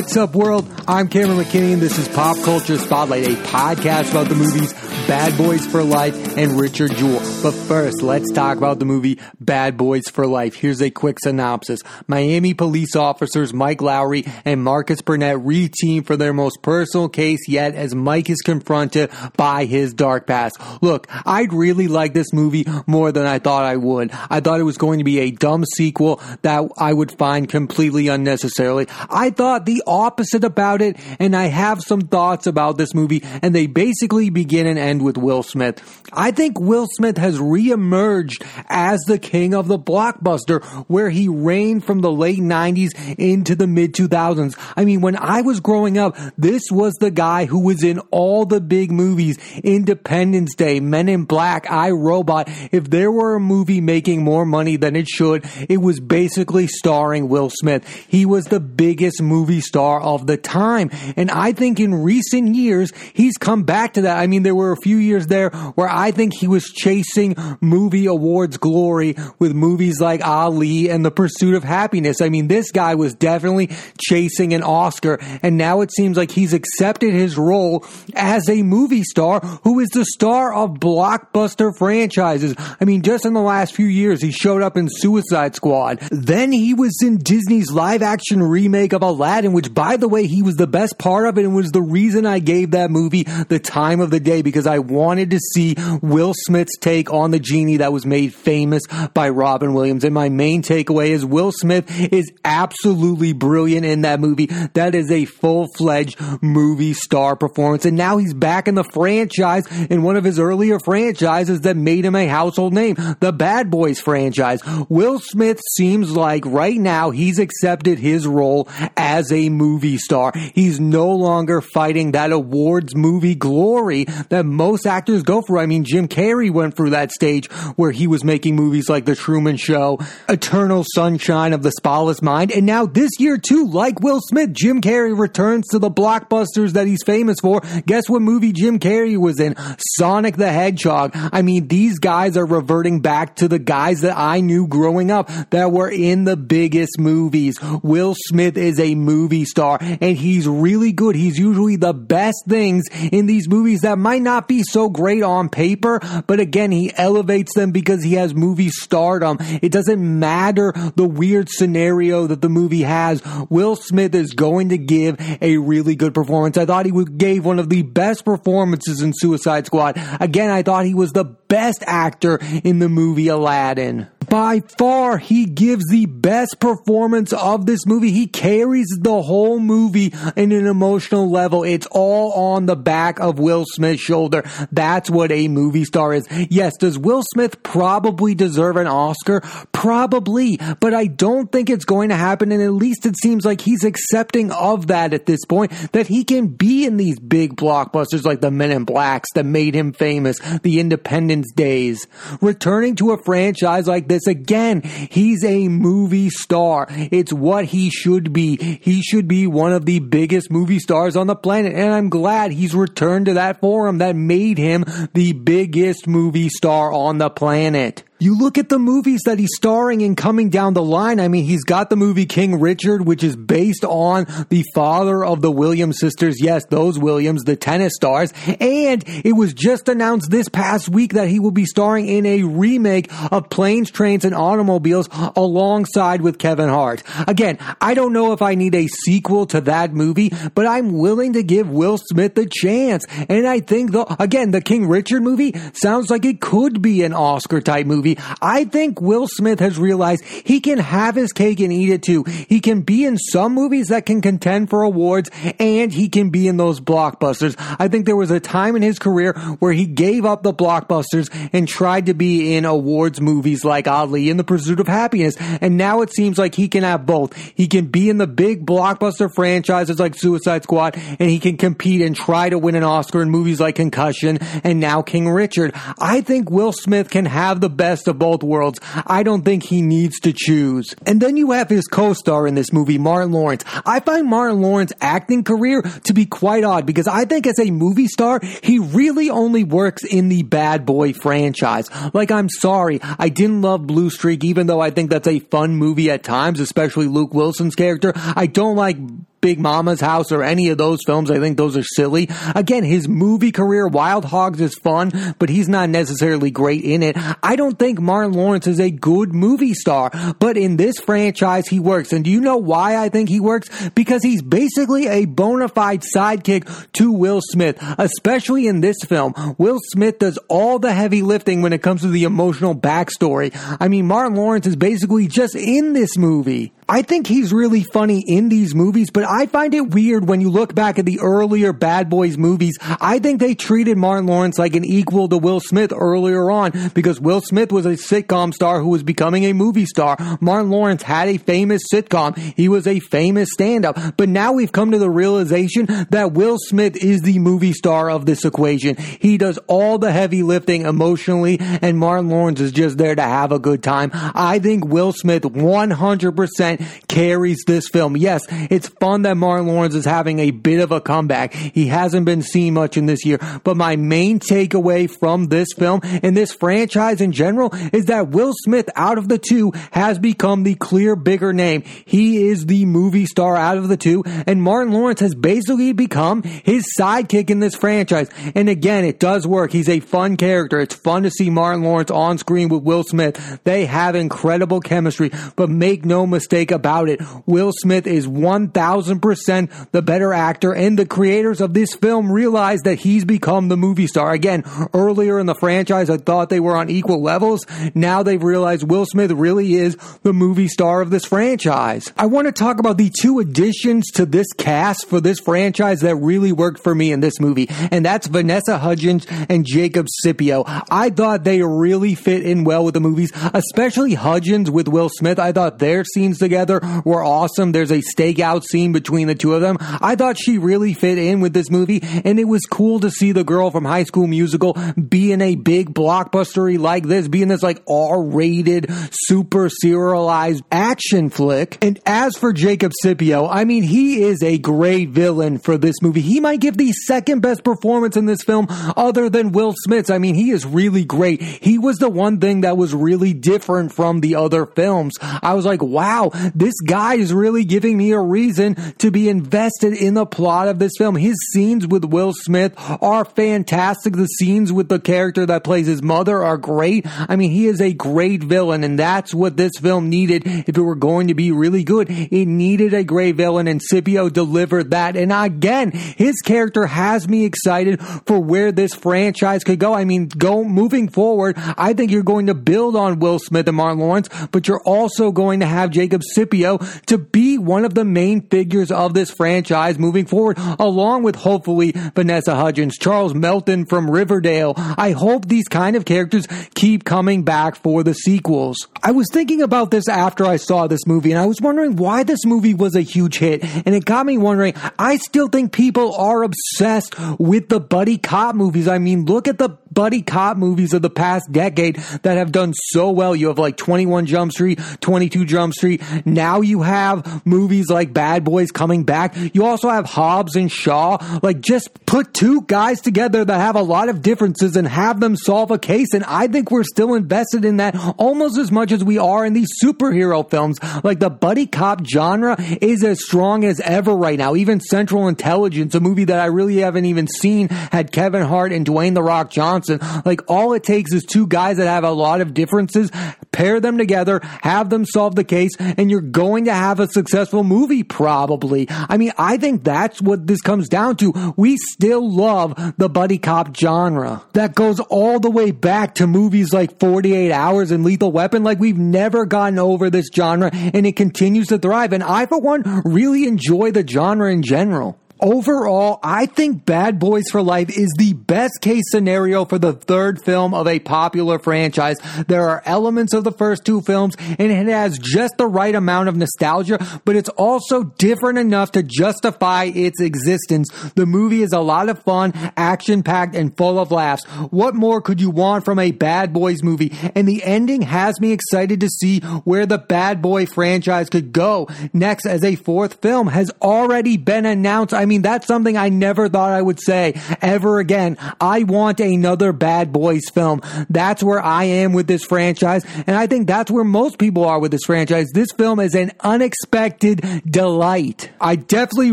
What's up, world? I'm Cameron McKinney, and this is Pop Culture Spotlight, a podcast about the movies Bad Boys for Life and Richard Jewell. But first, let's talk about the movie Bad Boys for Life. Here's a quick synopsis. Miami police officers Mike Lowrey and Marcus Burnett reteam for their most personal case yet as Mike is confronted by his dark past. Look, I'd really like this movie more than I thought I would. I thought it was going to be a dumb sequel that I would find completely unnecessarily. I thought the opposite about it, and I have some thoughts about this movie, and they basically begin and end with Will Smith. I think Will Smith has reemerged as the king of the blockbuster, where he reigned from the late 90s into the mid 2000s. I mean, when I was growing up, this was the guy who was in all the big movies Independence Day, Men in Black, I Robot. If there were a movie making more money than it should, it was basically starring Will Smith. He was the biggest movie star of the time. And I think in recent years, he's come back to that. I mean, there were a few years there where I think he was chasing movie awards glory with movies like Ali and The Pursuit of Happiness. I mean, this guy was definitely chasing an Oscar, and now it seems like he's accepted his role as a movie star who is the star of blockbuster franchises. I mean, just in the last few years, he showed up in Suicide Squad. Then he was in Disney's live action remake of Aladdin, which, by the way, he was the best part of it and was the reason I gave that movie the time of the day because I wanted to see Will Smith's take on the genie that was made famous by Robin Williams. And my main takeaway is Will Smith is absolutely brilliant in that movie. That is a full fledged movie star performance. And now he's back in the franchise in one of his earlier franchises that made him a household name, the Bad Boys franchise. Will Smith seems like right now he's accepted his role as a movie star. He's no longer fighting that awards movie glory that most actors go for. I mean, Jim Carrey went through that stage where he was making movies like The Truman Show, Eternal Sunshine of the Spotless Mind, and now this year too, like Will Smith, Jim Carrey returns to the blockbusters that he's famous for. Guess what movie Jim Carrey was in? Sonic the Hedgehog. I mean, these guys are reverting back to the guys that I knew growing up that were in the biggest movies. Will Smith is a movie star and he's really good. He's usually the best things in these movies that might not be so great on paper, but again, he elevates them because he has movie stardom. It doesn't matter the weird scenario that the movie has. Will Smith is going to give a really good performance. I thought he gave one of the best performances in Suicide Squad. Again, I thought he was the best actor in the movie Aladdin. By far, he gives the best performance of this movie. He carries the whole movie in an emotional level. It's all on the back of Will Smith's shoulder. That's what a movie star is. Yes, does Will Smith probably deserve an Oscar? Probably, but I don't think it's going to happen. And at least it seems like he's accepting of that at this point, that he can be in these big blockbusters like the Men in Blacks that made him famous, the Independence Days. Returning to a franchise like this again, he's a movie star. It's what he should be. He should be one of the biggest movie stars on the planet. And I'm glad he's returned to that forum that made him the biggest movie star on the planet. You look at the movies that he's starring in coming down the line. I mean, he's got the movie King Richard, which is based on the father of the Williams sisters. Yes, those Williams, the tennis stars. And it was just announced this past week that he will be starring in a remake of Planes, Trains, and Automobiles alongside with Kevin Hart. Again, I don't know if I need a sequel to that movie, but I'm willing to give Will Smith a chance. And I think, though, again, the King Richard movie sounds like it could be an Oscar type movie movie. I think Will Smith has realized he can have his cake and eat it too. He can be in some movies that can contend for awards and he can be in those blockbusters. I think there was a time in his career where he gave up the blockbusters and tried to be in awards movies like Ali in The Pursuit of Happiness. And now it seems like he can have both. He can be in the big blockbuster franchises like Suicide Squad and he can compete and try to win an Oscar in movies like Concussion and now King Richard. I think Will Smith can have the best best of both worlds. I don't think he needs to choose. And then you have his co-star in this movie, Martin Lawrence. I find Martin Lawrence's acting career to be quite odd because I think as a movie star, he really only works in the Bad Boy franchise. Like, I'm sorry, I didn't love Blue Streak, even though I think that's a fun movie at times, especially Luke Wilson's character. I don't like Big Momma's House or any of those films. I think those are silly. Again, his movie career, Wild Hogs, is fun, but he's not necessarily great in it. I don't think Martin Lawrence is a good movie star, but in this franchise, he works. And do you know why I think he works? Because he's basically a bona fide sidekick to Will Smith, especially in this film. Will Smith does all the heavy lifting when it comes to the emotional backstory. I mean, Martin Lawrence is basically just in this movie. I think he's really funny in these movies, but I find it weird when you look back at the earlier Bad Boys movies. I think they treated Martin Lawrence like an equal to Will Smith earlier on because Will Smith was a sitcom star who was becoming a movie star. Martin Lawrence had a famous sitcom. He was a famous stand up. But now we've come to the realization that Will Smith is the movie star of this equation. He does all the heavy lifting emotionally and Martin Lawrence is just there to have a good time. I think Will Smith 100% carries this film. Yes, it's fun that Martin Lawrence is having a bit of a comeback. He hasn't been seen much in this year, but my main takeaway from this film and this franchise in general is that Will Smith out of the two has become the clear bigger name. He is the movie star out of the two and Martin Lawrence has basically become his sidekick in this franchise. And again, it does work. He's a fun character. It's fun to see Martin Lawrence on screen with Will Smith. They have incredible chemistry, but make no mistake about it. Will Smith is 1000% the better actor and the creators of this film realize that he's become the movie star. Again, earlier in the franchise, I thought they were on equal levels. Now they've realized Will Smith really is the movie star of this franchise. I want to talk about the two additions to this cast for this franchise that really worked for me in this movie, and that's Vanessa Hudgens and Jacob Scipio. I thought they really fit in well with the movies, especially Hudgens with Will Smith. I thought their scenes together together were awesome. There's a stakeout scene between the two of them. I thought she really fit in with this movie, and it was cool to see the girl from High School Musical be in a big blockbustery like this, be in this like R-rated, super serialized action flick. And as for Jacob Scipio, I mean, he is a great villain for this movie. He might give the second best performance in this film other than Will Smith's. I mean, he is really great. He was the one thing that was really different from the other films. I was like, wow, this guy is really giving me a reason to be invested in the plot of this film. His scenes with Will Smith are fantastic. The scenes with the character that plays his mother are great. I mean, he is a great villain, and that's what this film needed if it were going to be really good. It needed a great villain, and Scipio delivered that. And again, his character has me excited for where this franchise could go. I mean, go moving forward, I think you're going to build on Will Smith and Martin Lawrence, but you're also going to have Jacob Scipio to be one of the main figures of this franchise moving forward, along with hopefully Vanessa Hudgens, Charles Melton from Riverdale. I hope these kind of characters keep coming back for the sequels. I was thinking about this after I saw this movie and I was wondering why this movie was a huge hit and it got me wondering, I still think people are obsessed with the buddy cop movies. I mean, look at the buddy cop movies of the past decade that have done so well. You have like 21 Jump Street, 22 Jump Street. Now you have movies like Bad Boys coming back. You also have Hobbs and Shaw. Like just put two guys together that have a lot of differences and have them solve a case. And I think we're still invested in that almost as much as we are in these superhero films. Like the buddy cop genre is as strong as ever right now. Even Central Intelligence, a movie that I really haven't even seen, had Kevin Hart and Dwayne The Rock Johnson. Like all it takes is two guys that have a lot of differences, pair them together, have them solve the case, and you're going to have a successful movie probably. I mean, I think that's what this comes down to. We still love the buddy cop genre. That goes all the way back to movies like 48 Hours and Lethal Weapon. Like we've never gotten over this genre and it continues to thrive. And I, for one, really enjoy the genre in general. Overall, I think Bad Boys for Life is the best case scenario for the third film of a popular franchise. There are elements of the first two films and it has just the right amount of nostalgia, but it's also different enough to justify its existence. The movie is a lot of fun, action packed, and full of laughs. What more could you want from a Bad Boys movie? And the ending has me excited to see where the Bad Boy franchise could go. Next, as a fourth film has already been announced. I mean, that's something I never thought I would say ever again. I want another Bad Boys film. That's where I am with this franchise. And I think that's where most people are with this franchise. This film is an unexpected delight. I definitely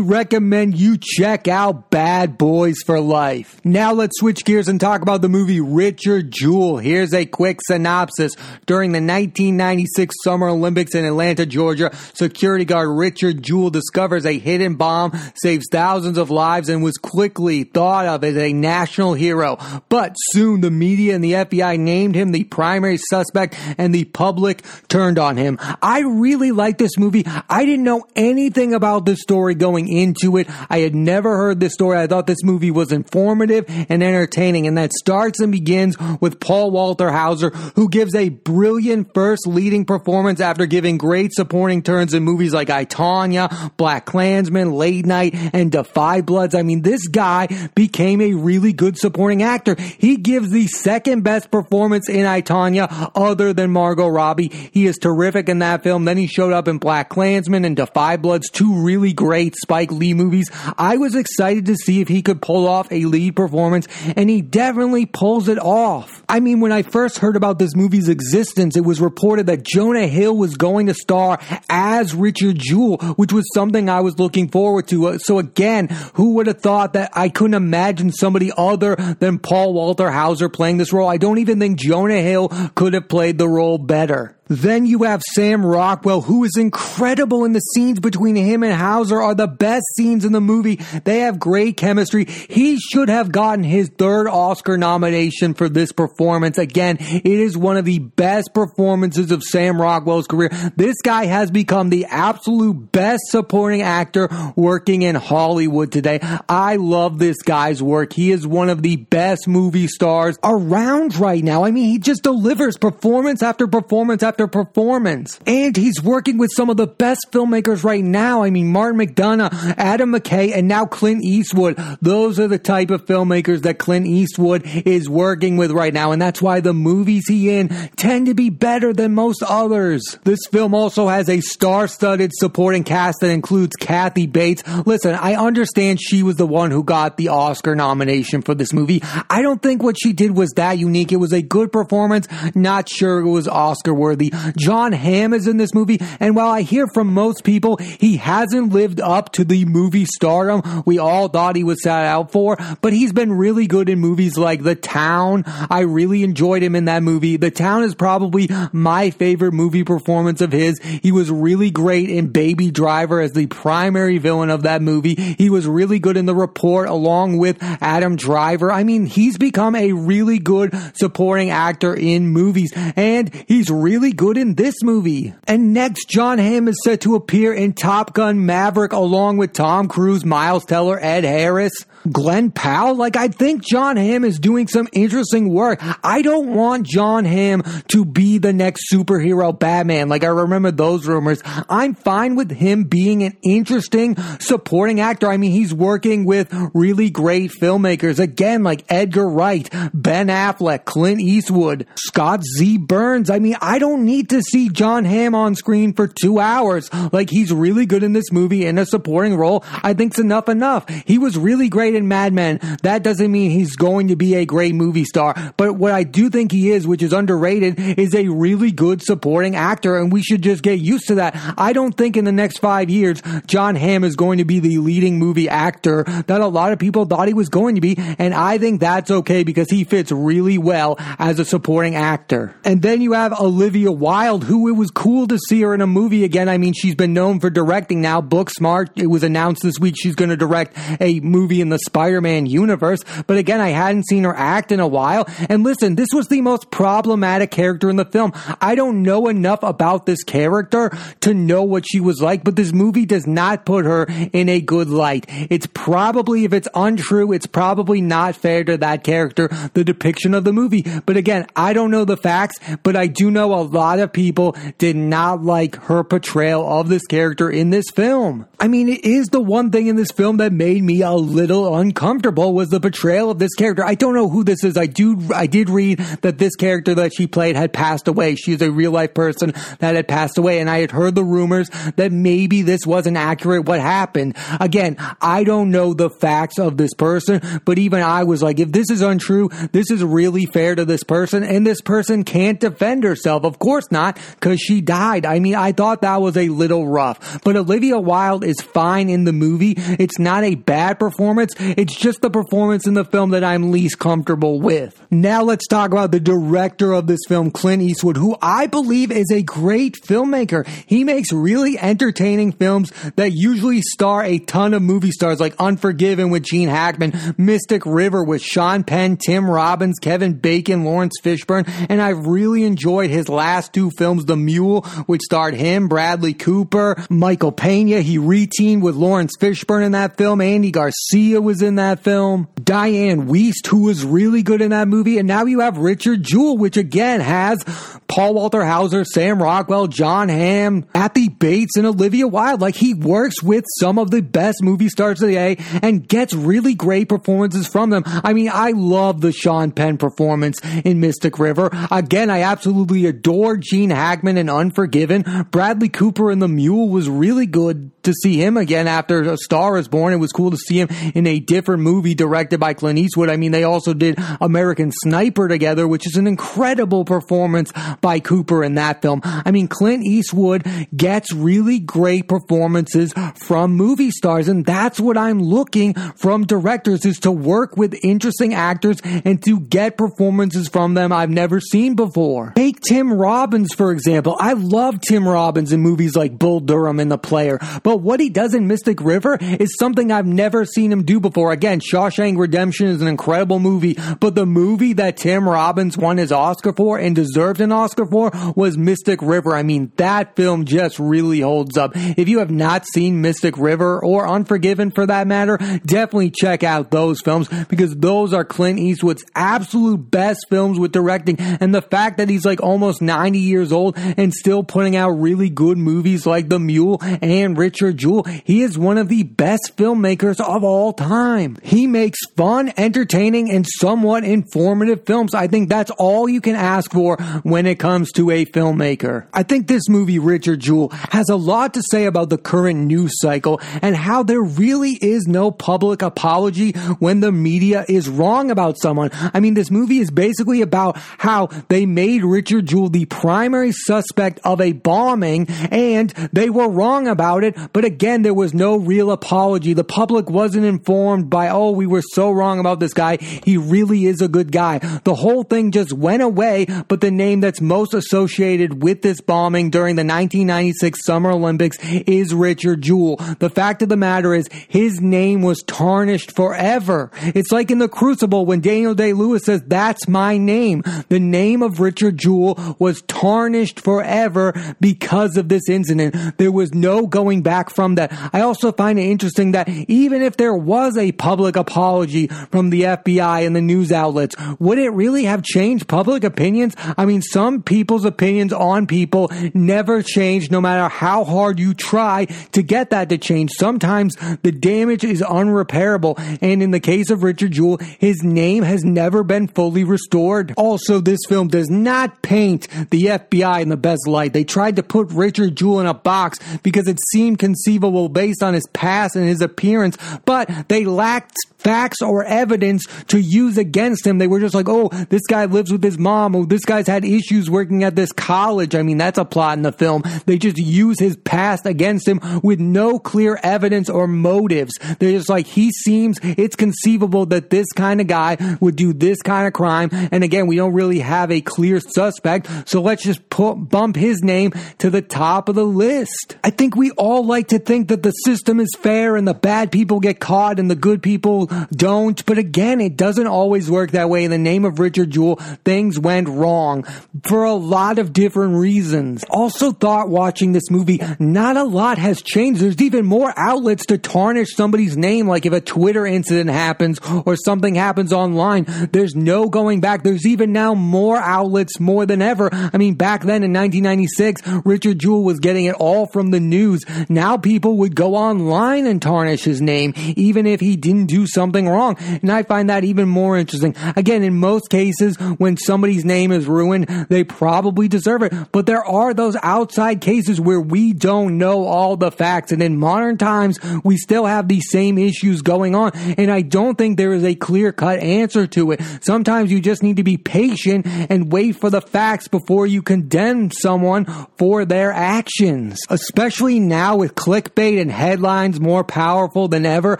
recommend you check out Bad Boys for Life. Now let's switch gears and talk about the movie Richard Jewell. Here's a quick synopsis. During the 1996 Summer Olympics in Atlanta, Georgia, security guard Richard Jewell discovers a hidden bomb, saves thousands of lives, and was quickly thought of as a national hero. But soon the media and the FBI named him the primary suspect and the public turned on him. I really like this movie. I didn't know anything about this story going into it. I had never heard this story. I thought this movie was informative and entertaining. And that starts and begins with Paul Walter Hauser, who gives a brilliant first leading performance after giving great supporting turns in movies like I, Tonya, BlacKkKlansman, Late Night, and Da 5 Bloods. I mean, this guy became a really good supporting actor. He gives the second best performance in I, Tonya other than Margot Robbie. He is terrific in that film. Then he showed up in BlacKkKlansman and 5 Bloods, two really great Spike Lee movies. I was excited to see if he could pull off a lead performance, and he definitely pulls it off. I mean, when I first heard about this movie's existence, it was reported that Jonah Hill was going to star as Richard Jewell, which was something I was looking forward to. Uh, so again, who would have thought that I couldn't imagine somebody other than Paul Walter Hauser playing this role? I don't even think Jonah Hill could have played the role better. Then you have Sam Rockwell, who is incredible in the scenes between him and Hauser are the best scenes in the movie. They have great chemistry. He should have gotten his third Oscar nomination for this performance. Again, it is one of the best performances of Sam Rockwell's career. This guy has become the absolute best supporting actor working in Hollywood today. I love this guy's work. He is one of the best movie stars around right now. I mean, he just delivers performance after performance after performance. And he's working with some of the best filmmakers right now. I mean, Martin McDonagh, Adam McKay, and now Clint Eastwood. Those are the type of filmmakers that Clint Eastwood is working with right now. And that's why the movies he in tend to be better than most others. This film also has a star-studded supporting cast that includes Kathy Bates. Listen, I understand she was the one who got the Oscar nomination for this movie. I don't think what she did was that unique. It was a good performance. Not sure it was Oscar worthy. Jon Hamm is in this movie, and while I hear from most people he hasn't lived up to the movie stardom we all thought he was set out for, but he's been really good in movies like The Town. I really enjoyed him in that movie. The Town is probably my favorite movie performance of his. He was really great in Baby Driver as the primary villain of that movie. He was really good in The Report along with Adam Driver. I mean, he's become a really good supporting actor in movies, and he's really good in this movie. And next, Jon Hamm is set to appear in Top Gun Maverick along with Tom Cruise, Miles Teller, Ed Harris. Glen Powell. Like, I think Jon Hamm is doing some interesting work. I don't want Jon Hamm to be the next superhero Batman. Like, I remember those rumors. I'm fine with him being an interesting supporting actor. I mean, he's working with really great filmmakers. Again, like Edgar Wright, Ben Affleck, Clint Eastwood, Scott Z. Burns. I mean, I don't need to see Jon Hamm on screen for two hours. Like, he's really good in this movie in a supporting role. I think's enough enough. He was really great in Mad Men. That doesn't mean he's going to be a great movie star. But what I do think he is, which is underrated, is a really good supporting actor, and we should just get used to that. I don't think in the next five years, Jon Hamm is going to be the leading movie actor that a lot of people thought he was going to be, and I think that's okay because he fits really well as a supporting actor. And then you have Olivia Wilde, who it was cool to see her in a movie again. I mean, she's been known for directing now. Booksmart, it was announced this week she's going to direct a movie in the Spider-Man universe. But again, I hadn't seen her act in a while. And listen, this was the most problematic character in the film. I don't know enough about this character to know what she was like, but this movie does not put her in a good light. It's probably, if it's untrue, it's probably not fair to that character, the depiction of the movie. But again, I don't know the facts, but I do know a lot of people did not like her portrayal of this character in this film. I mean, it is the one thing in this film that made me a little uncomfortable was the portrayal of this character. I don't know who this is. I do, I did read that this character that she played had passed away. She's a real life person that had passed away. And I had heard the rumors that maybe this wasn't accurate what happened. Again, I don't know the facts of this person, but even I was like, if this is untrue, this is really fair to this person. And this person can't defend herself. Of course not, because she died. I mean, I thought that was a little rough, but Olivia Wilde is fine in the movie. It's not a bad performance. It's just the performance in the film that I'm least comfortable with. Now let's talk about the director of this film, Clint Eastwood, who I believe is a great filmmaker. He makes really entertaining films that usually star a ton of movie stars like Unforgiven with Gene Hackman, Mystic River with Sean Penn, Tim Robbins, Kevin Bacon, Laurence Fishburne, and I've really enjoyed his last two films, The Mule, which starred him, Bradley Cooper, Michael Pena. He reteamed with Laurence Fishburne in that film. Andy Garcia was in that film. Dianne Wiest, who was really good in that movie. And now you have Richard Jewell, which again has Paul Walter Hauser, Sam Rockwell, Jon Hamm, Kathy Bates, and Olivia Wilde. Like he works with some of the best movie stars of the day and gets really great performances from them. I mean, I love the Sean Penn performance in Mystic River. Again, I absolutely adore Gene Hackman in Unforgiven. Bradley Cooper in The Mule was really good to see him again after A Star is Born. It was cool to see him in a different movie directed by Clint Eastwood. I mean, they also did American Sniper together, which is an incredible performance by Cooper in that film. I mean, Clint Eastwood gets really great performances from movie stars, and that's what I'm looking from directors is to work with interesting actors and to get performances from them I've never seen before. Take Tim Robbins, for example. I love Tim Robbins in movies like Bull Durham and The Player, but what he does in Mystic River is something I've never seen him do before. Again, Shawshank Redemption is an incredible movie, but the movie that Tim Robbins won his Oscar for and deserved an Oscar for was Mystic River. I mean, that film just really holds up. If you have not seen Mystic River or Unforgiven for that matter, definitely check out those films because those are Clint Eastwood's absolute best films with directing. And the fact that he's like almost 90 years old and still putting out really good movies like The Mule and Richard Jewell, he is one of the best filmmakers of all time. He makes fun, entertaining, and somewhat informative films. I think that's all you can ask for when it comes to a filmmaker. I think this movie, Richard Jewell, has a lot to say about the current news cycle and how there really is no public apology when the media is wrong about someone. I mean, this movie is basically about how they made Richard Jewell the primary suspect of a bombing and they were wrong about it. But again, there was no real apology. The public wasn't informed by, oh, we were so wrong about this guy. He really is a good guy. The whole thing just went away, but the name that's most associated with this bombing during the 1996 Summer Olympics is Richard Jewell. The fact of the matter is his name was tarnished forever. It's like in the Crucible when Daniel Day-Lewis says, that's my name. The name of Richard Jewell was tarnished forever because of this incident. There was no going back from that. I also find it interesting that even if there was a public apology from the FBI and the news outlets, would it really have changed public opinions? I mean, some people's opinions on people never change no matter how hard you try to get that to change. Sometimes the damage is unrepairable. And in the case of Richard Jewell, his name has never been fully restored. Also, this film does not paint the FBI in the best light. They tried to put Richard Jewell in a box because it seemed conceivable based on his past and his appearance, but they lacked facts or evidence to use against him. They were just like, oh, this guy lives with his mom. Oh, this guy's had issues working at this college. I mean, that's a plot in the film. They just use his past against him with no clear evidence or motives. They're just like, he seems, it's conceivable that this kind of guy would do this kind of crime. And again, we don't really have a clear suspect. So let's just put, bump his name to the top of the list. I think we all like to think that the system is fair and the bad people get caught and the good people don't. But again, it doesn't always work that way. In the name of Richard Jewell, things went wrong. for a lot of different reasons. Also thought watching this movie, not a lot has changed. There's even more outlets to tarnish somebody's name, like if a Twitter incident happens or something happens online, there's no going back. There's even now more outlets more than ever. I mean, back then in 1996, Richard Jewell was getting it all from the news. Now people would go online and tarnish his name, even if he didn't do something wrong. And I find that even more interesting. Again, in most cases, when somebody's name is ruined, they probably deserve it. But there are those outside cases where we don't know all the facts. And in modern times, we still have these same issues going on. And I don't think there is a clear cut answer to it. Sometimes you just need to be patient and wait for the facts before you condemn someone for their actions. Especially now with clickbait and headlines more powerful than ever,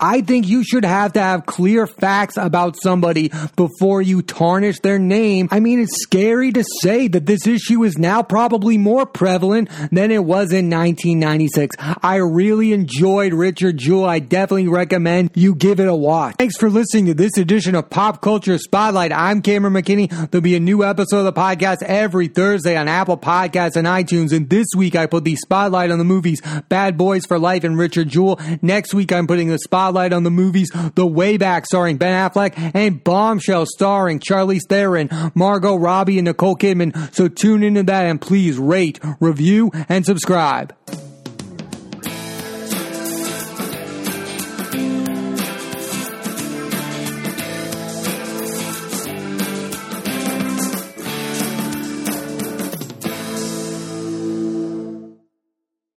I think you should have to have clear facts about somebody before you tarnish their name. I mean, it's scary to say that this issue is now probably more prevalent than it was in 1996. I really enjoyed Richard Jewell. I definitely recommend you give it a watch. Thanks for listening to this edition of Pop Culture Spotlight. I'm Cameron McKinney. There'll be a new episode of the podcast every Thursday on Apple Podcasts and iTunes. And this week I put the spotlight on the movies Bad Boys for Life and Richard Jewell. Next week I'm putting the spotlight on the movies The Way Back starring Ben Affleck and Bombshell starring Charlize Theron, Margot Robbie, and Nicole Kidman. So tune into that and please rate, review, and subscribe.